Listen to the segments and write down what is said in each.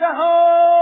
جهان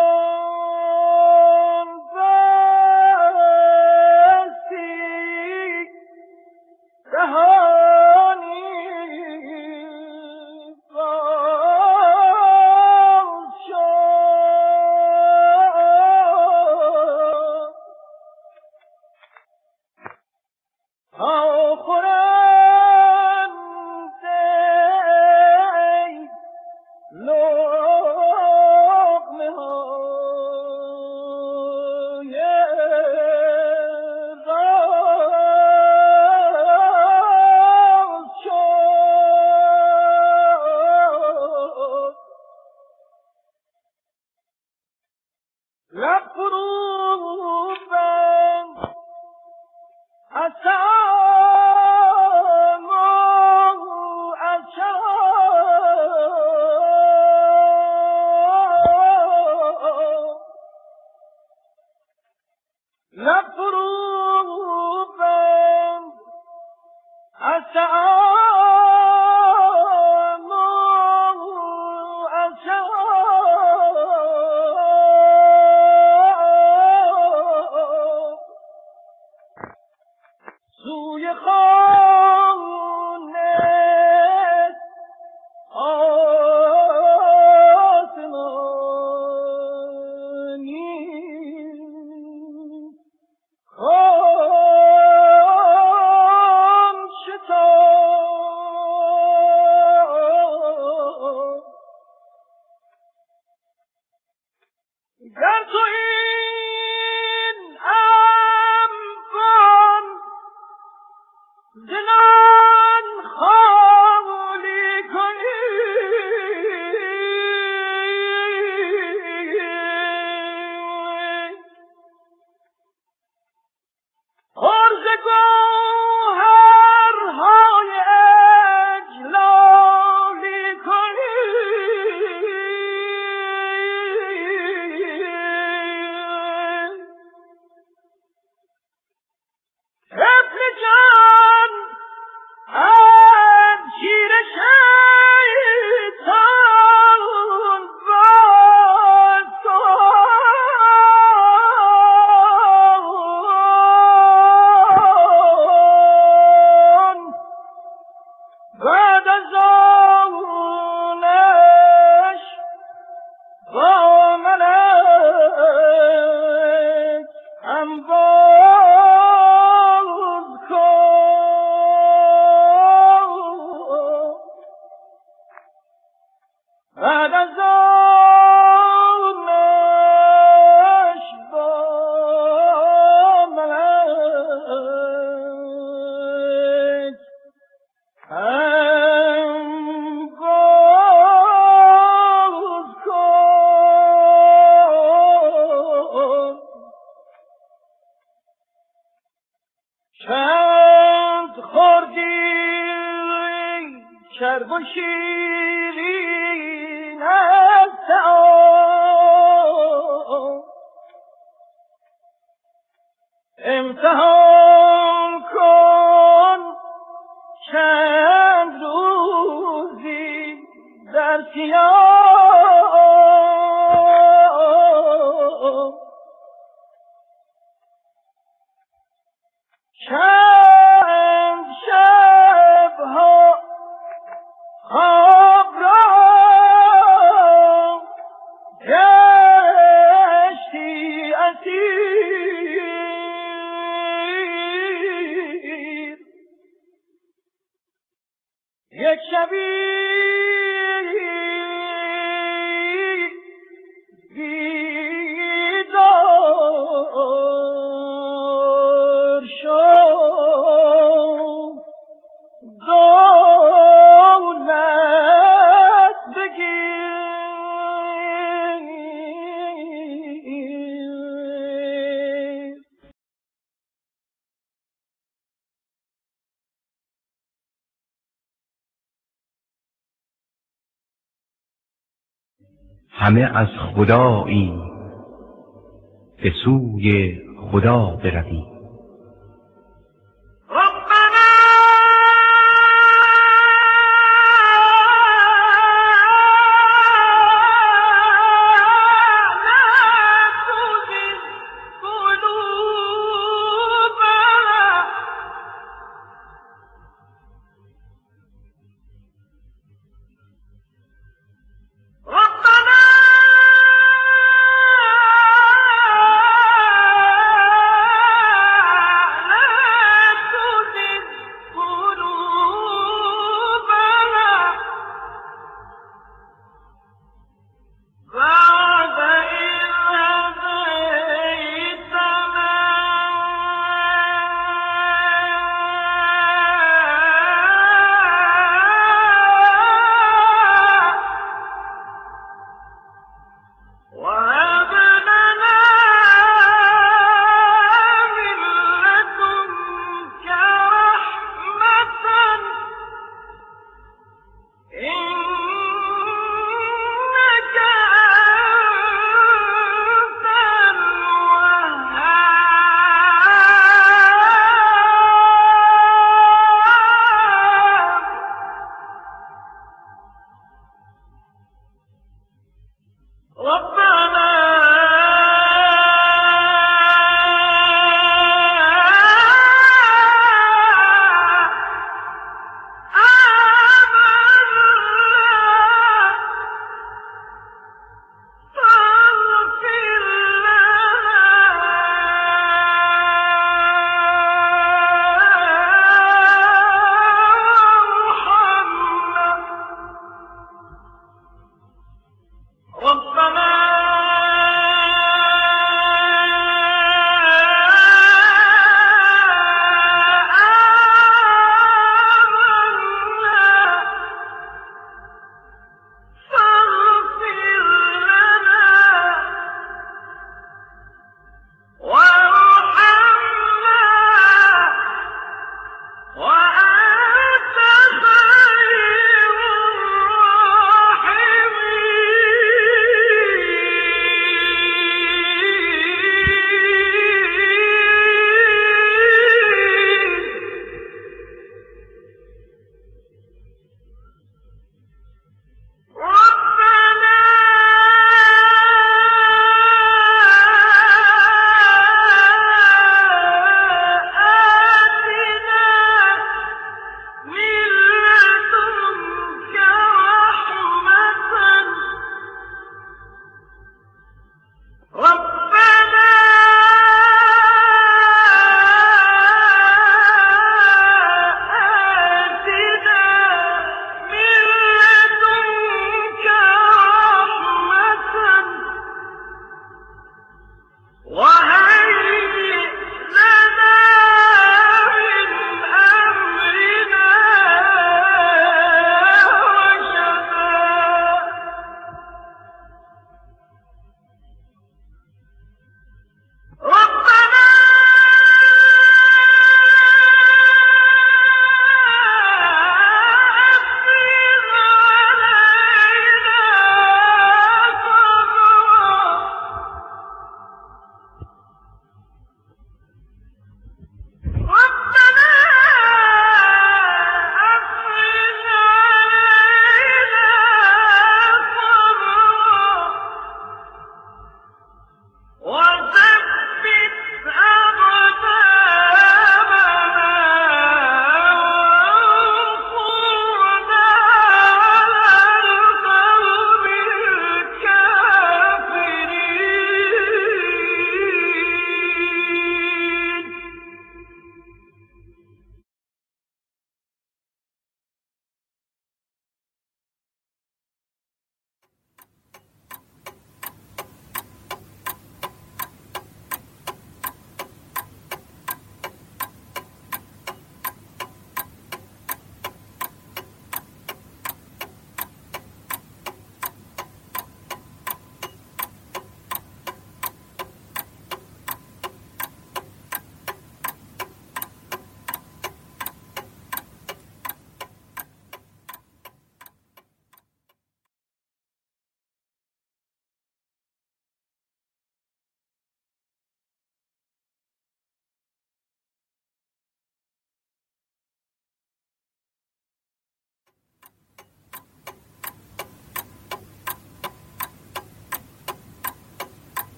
لب فرو sarhoşum همه از خدایی به سوی خدا برویم.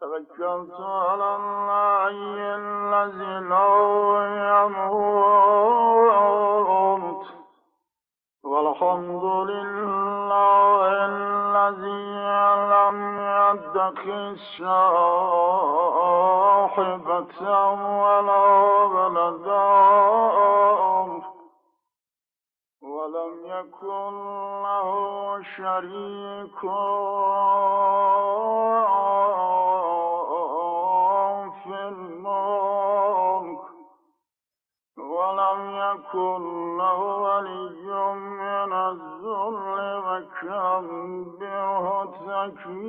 توكلت على الله الذي لا يموت والحمد لله الذي لم يتخذ صاحبة ولا ولدا. ولم يكن له شريك. له ولي من الذل وكبره تكبيرا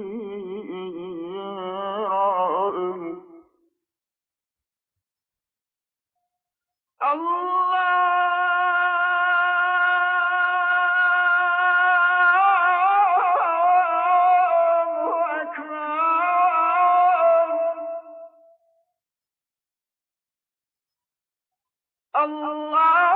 الله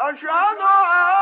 Ashana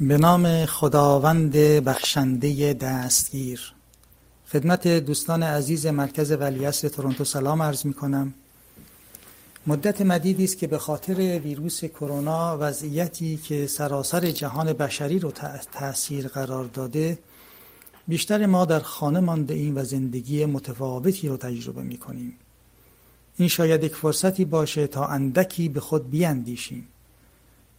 به نام خداوند بخشنده دستگیر. خدمت دوستان عزیز مرکز ولیعصر تورنتو سلام عرض می کنم مدت مدیدی است که به خاطر ویروس کرونا وضعیتی که سراسر جهان بشری رو تاثیر قرار داده بیشتر ما در خانه مانده ایم و زندگی متفاوتی رو تجربه می کنیم این شاید یک فرصتی باشه تا اندکی به خود بیاندیشیم.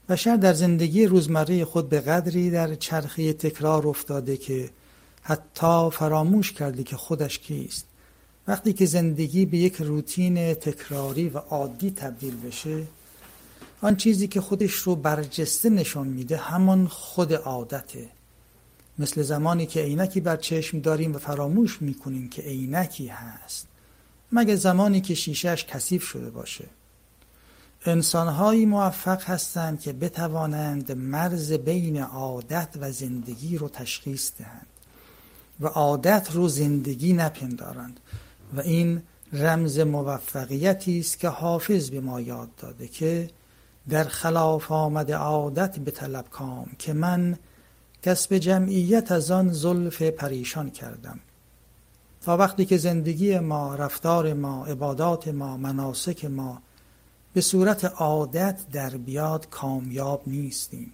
بشر در زندگی روزمره خود به قدری در چرخه تکرار افتاده که حتی فراموش کرده که خودش کیست. وقتی که زندگی به یک روتین تکراری و عادی تبدیل بشه آن چیزی که خودش رو برجسته نشان میده همان خود عادته. مثل زمانی که عینکی بر چشم داریم و فراموش می‌کنیم که عینکی هست مگه زمانی که شیشهش کثیف شده باشه. انسانهایی موفق هستند که بتوانند مرز بین عادت و زندگی رو تشخیص دهند و عادت رو زندگی نپندارند و این رمز موفقیتی است که حافظ به ما یاد داده که در خلاف آمد عادت به طلب کام که من کسب جمعیت از آن زلف پریشان کردم. تا وقتی که زندگی ما رفتار ما عبادات ما مناسک ما به صورت عادت در بیاد کامیاب نیستیم.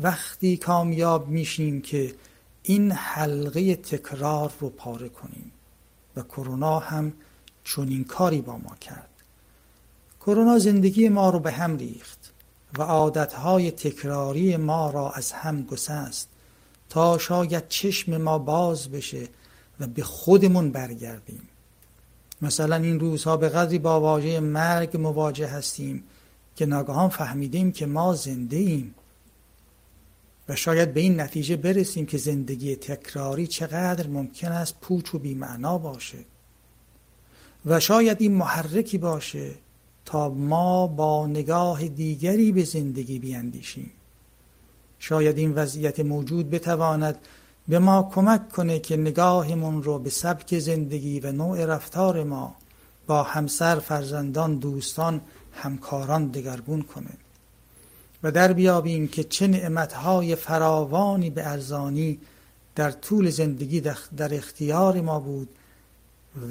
وقتی کامیاب میشیم که این حلقه تکرار رو پاره کنیم. و کرونا هم چنین کاری با ما کرد. کرونا زندگی ما رو به هم ریخت و عادتهای تکراری ما را از هم گسست تا شاید چشم ما باز بشه و به خودمون برگردیم. مثلا این روزها به قدری با واژه مرگ مواجه هستیم که ناگهان فهمیدیم که ما زنده ایم. و شاید به این نتیجه برسیم که زندگی تکراری چقدر ممکن است پوچ و بیمعنا باشه. و شاید این محرکی باشه تا ما با نگاه دیگری به زندگی بیاندیشیم. شاید این وضعیت موجود بتواند به ما کمک کنه که نگاهمون رو به سبک زندگی و نوع رفتار ما با همسر، فرزندان، دوستان، همکاران دگرگون کنه و در بیابیم که چه نعمتهای فراوانی به ارزانی در طول زندگی در اختیار ما بود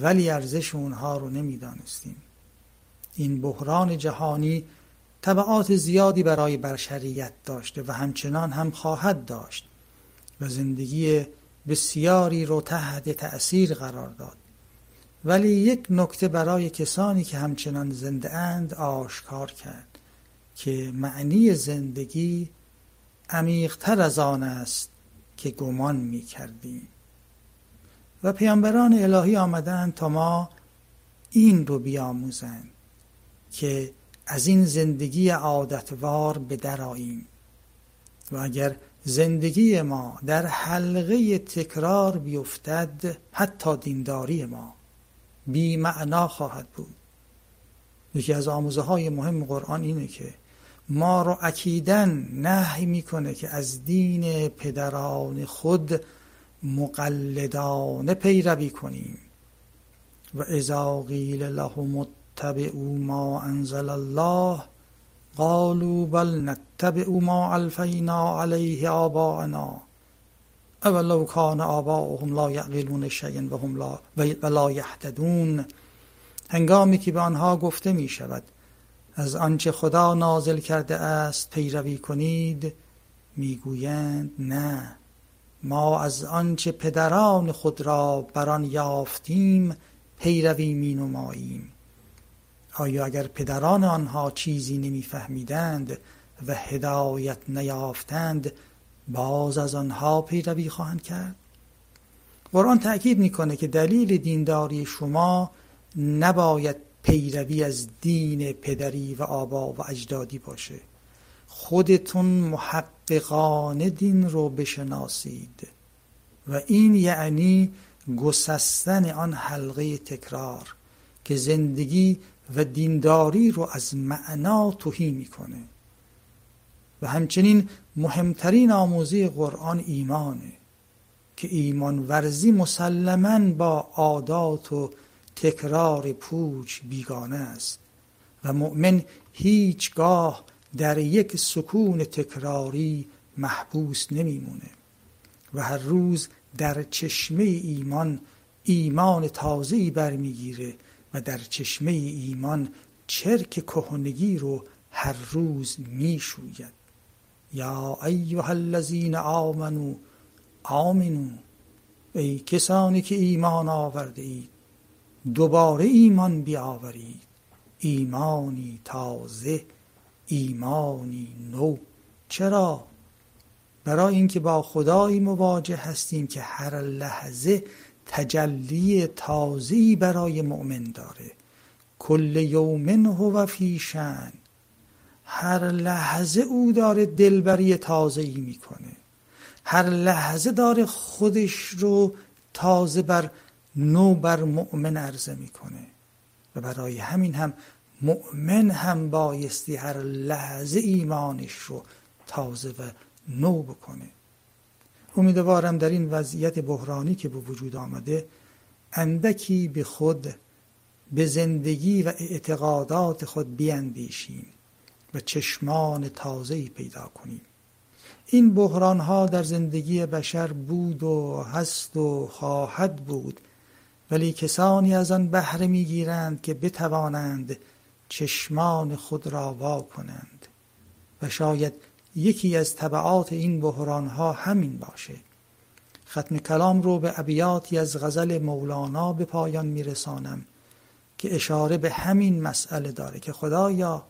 ولی ارزش اونها رو نمی‌دانستیم. این بحران جهانی طبعات زیادی برای بشریت داشته و همچنان هم خواهد داشت. و زندگی بسیاری رو تحت تأثیر قرار داد. ولی یک نکته برای کسانی که همچنان زنده اند آشکار کرد که معنی زندگی عمیقتر از آن است که گمان می کردیم و پیامبران الهی آمدند تا ما این رو بیاموزند که از این زندگی عادتوار به دراییم و اگر زندگی ما در حلقه تکرار بیفتد حتی دینداری ما بی معنا خواهد بود. یکی از آموزه های مهم قرآن اینه که ما رو اکیدن نهی می‌کنه که از دین پدران خود مقلدانه پیروی کنیم. و اذا قیل لهم اتبعوا ما انزل الله قالوا بل نتبع ما الفینا علیه آباءنا. اولو کان آباؤهم لا یعقلون شیئا و هم لا و لا یهتدون هنگامی که به آنها گفته می شود از آنچه خدا نازل کرده است پیروی کنید می‌گویند نه. ما از آنچه پدران خود را بر آن یافتیم پیروی می نماییم. آیا اگر پدران آنها چیزی نمیفهمیدند و هدایت نیافتند باز از آنها پیروی خواهند کرد؟ قرآن تأکید می‌کنه که دلیل دینداری شما نباید پیروی از دین پدری و آبا و اجدادی باشه. خودتون محققانه دین رو بشناسید و این یعنی گسستن آن حلقه تکرار که زندگی و دینداری رو از معنا توهی می‌کنه. و همچنین مهمترین آموزه قرآن ایمانه که ایمان ورزی مسلما با عادات و تکرار پوچ بیگانه است و مؤمن هیچگاه در یک سکون تکراری محبوس نمیمونه و هر روز در چشمه ایمان ایمان تازه‌ای برمیگیره و در چشمه ایمان چرک کهنگی رو هر روز می‌شوید. یا ایها الذین آمنو آمنو ای کسانی که ایمان آورده اید دوباره ایمان بیاورید. ایمانی تازه ایمانی نو. چرا؟ برای اینکه با خدایی مواجه هستیم که هر لحظه تجلی تازه‌ای برای مؤمن داره. کل یومن هو فی شن هر لحظه او داره دلبری تازه‌ای می‌کنه. هر لحظه داره خودش رو تازه بر نو بر مؤمن عرضه می‌کنه. و برای همین هم مؤمن هم بایستی هر لحظه ایمانش رو تازه و نو بکنه. امیدوارم در این وضعیت بحرانی که به وجود آمده اندکی به خود به زندگی و اعتقادات خود بیاندیشیم و چشمان تازه‌ای پیدا کنیم. این بحران ها در زندگی بشر بود و هست و خواهد بود ولی کسانی از آن بهره می‌گیرند که بتوانند چشمان خود را وا کنند و شاید یکی از طبعات این بحران ها همین باشه. ختم کلام رو به ابیاتی از غزل مولانا به پایان میرسانم که اشاره به همین مسئله داره که خدایا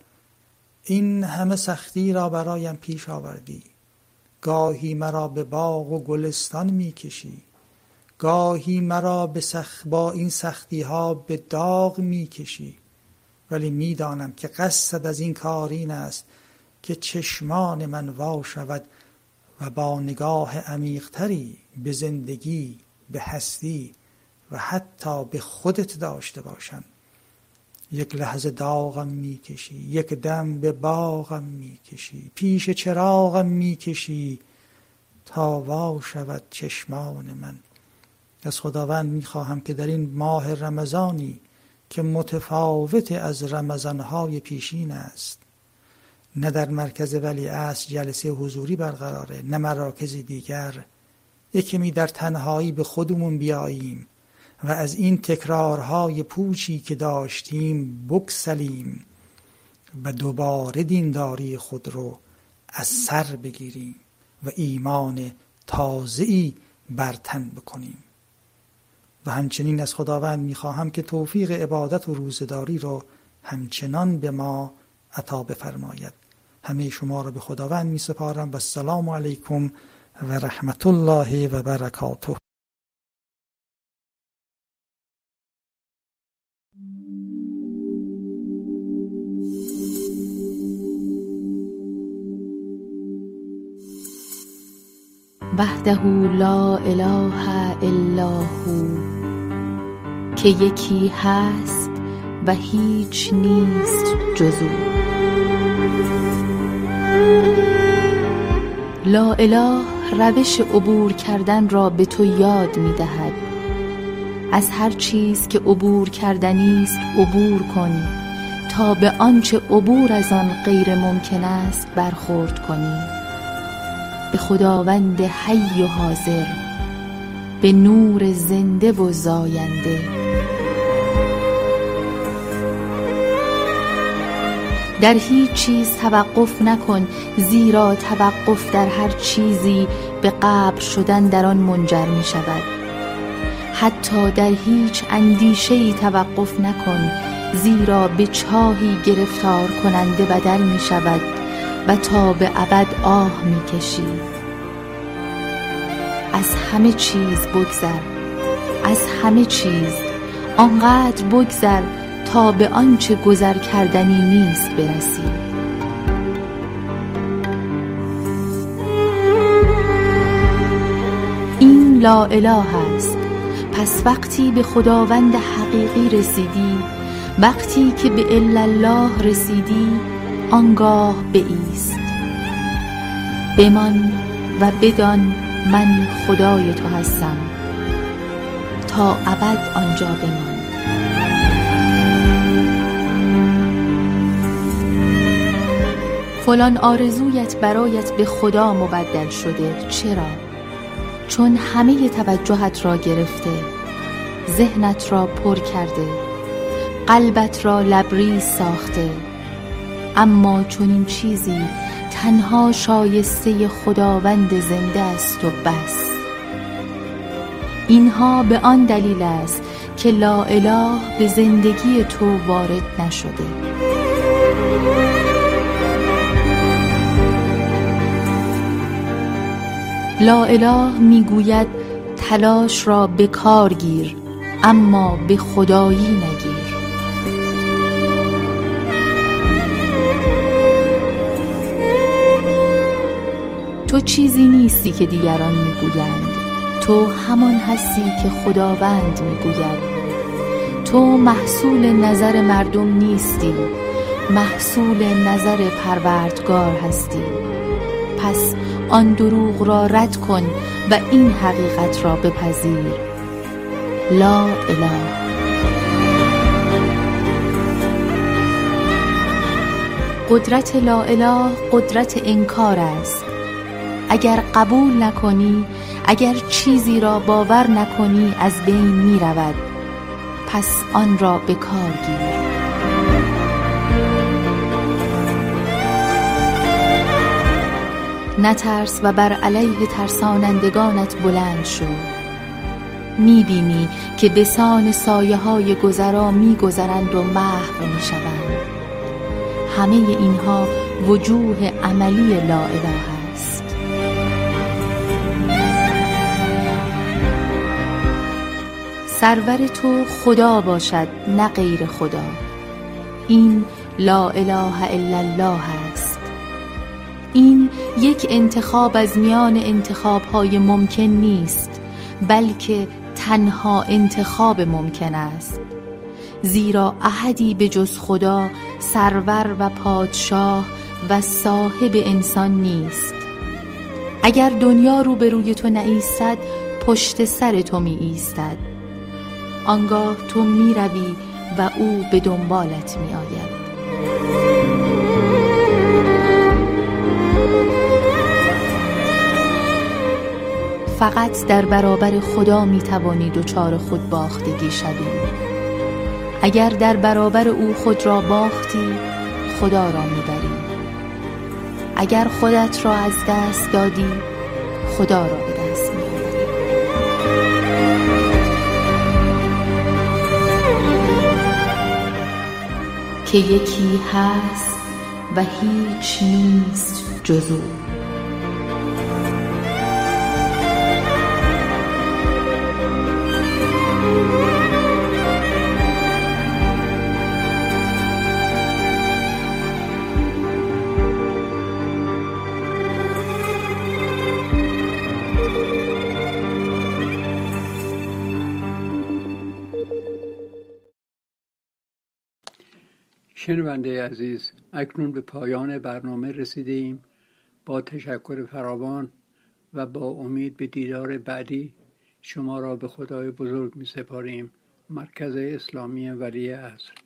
این همه سختی را برایم پیش آوردی. گاهی مرا به باغ و گلستان می‌کشی. گاهی مرا به سخ با این سختی ها به داغ می‌کشی. ولی می‌دانم که قصد از این کار این است که چشمان من وا شود و با نگاه عمیقتری به زندگی به هستی و حتی به خودت داشته باشم. یک لحظه داغم می‌کشی یک دم به باغم می‌کشی پیش چراغم می‌کشی تا وا شود چشمان من. از خداوند می‌خواهم که در این ماه رمضانی که متفاوت از رمضانهای پیشین است نه در مرکز ولی است جلسه حضوری برقراره نه مراکز دیگر. یکمی در تنهایی به خودمون بیاییم و از این تکرارهای پوچی که داشتیم بکسلیم و دوباره دینداری خود رو از سر بگیریم و ایمان تازه‌ای بر تن بکنیم. و همچنین از خداوند می‌خواهم که توفیق عبادت و روزداری رو همچنان به ما عطا بفرماید. همه شما را به خداوند می سپارم و السلام علیکم و رحمت الله و برکاته. وحده لا اله الا هو که یکی هست و هیچ نیست جزو. لا اله روش عبور کردن را به تو یاد می دهد. از هر چیز که عبور کردنی است عبور کن تا به آنچه عبور از آن غیر ممکن است برخورد کنی. به خداوند حی و حاضر به نور زنده و زاینده در هیچ چیز توقف نکن زیرا توقف در هر چیزی به قبر شدن در آن منجر می شود حتی در هیچ اندیشه‌ای توقف نکن زیرا به چاهی گرفتار کننده بدل می شود و تا به ابد آه می کشی از همه چیز بگذر از همه چیز آنقدر بگذر تا به آنچه گذر کردنی نیست برسی. این لا اله است. پس وقتی به خداوند حقیقی رسیدی وقتی که به الا الله رسیدی آنگاه به ایست بمان و بدان من خدای تو هستم. تا ابد آنجا بمان. فلان آرزویت برایت به خدا مبدل شده. چرا؟ چون همه توجهت را گرفته ذهنت را پر کرده قلبت را لبریز ساخته. اما چون این چیزی تنها شایسته خداوند زنده است و بس. اینها به آن دلیل است که لا اله به زندگی تو وارد نشده. لا اله می‌گوید تلاش را به کار گیر اما به خدایی نگیر. تو چیزی نیستی که دیگران می‌گویند تو همان هستی که خداوند می‌گوید. تو محصول نظر مردم نیستی محصول نظر پروردگار هستی. پس آن دروغ را رد کن و این حقیقت را بپذیر. لا اله. قدرت لا اله قدرت انکار است. اگر قبول نکنی اگر چیزی را باور نکنی از بین می رود پس آن را به کار گیر. نترس و بر علیه ترسانندگانت بلند شو. می‌بینی که بسان سایه های گذرا میگذرند و محو می‌شوند. همه اینها وجوه عملی لا اله است سرور تو خدا باشد نه غیر خدا. این لا اله الا الله است. این یک انتخاب از میان انتخاب های ممکن نیست بلکه تنها انتخاب ممکن است. زیرا احدی به جز خدا سرور و پادشاه و صاحب انسان نیست. اگر دنیا رو به روی تو نایستد پشت سر تو می ایستد آنگاه تو می روی و او به دنبالت می آید فقط در برابر خدا می توانی دچار خود باختگی شوی. اگر در برابر او خود را باختی خدا را می‌بری. اگر خودت را از دست دادی خدا را به دست میآوری. که یکی هست و هیچ نیست جز او. شنونده عزیز اکنون به پایان برنامه رسیده ایم با تشکر فراوان و با امید به دیدار بعدی شما را به خدای بزرگ می سپاریم مرکز اسلامی ولی عصر.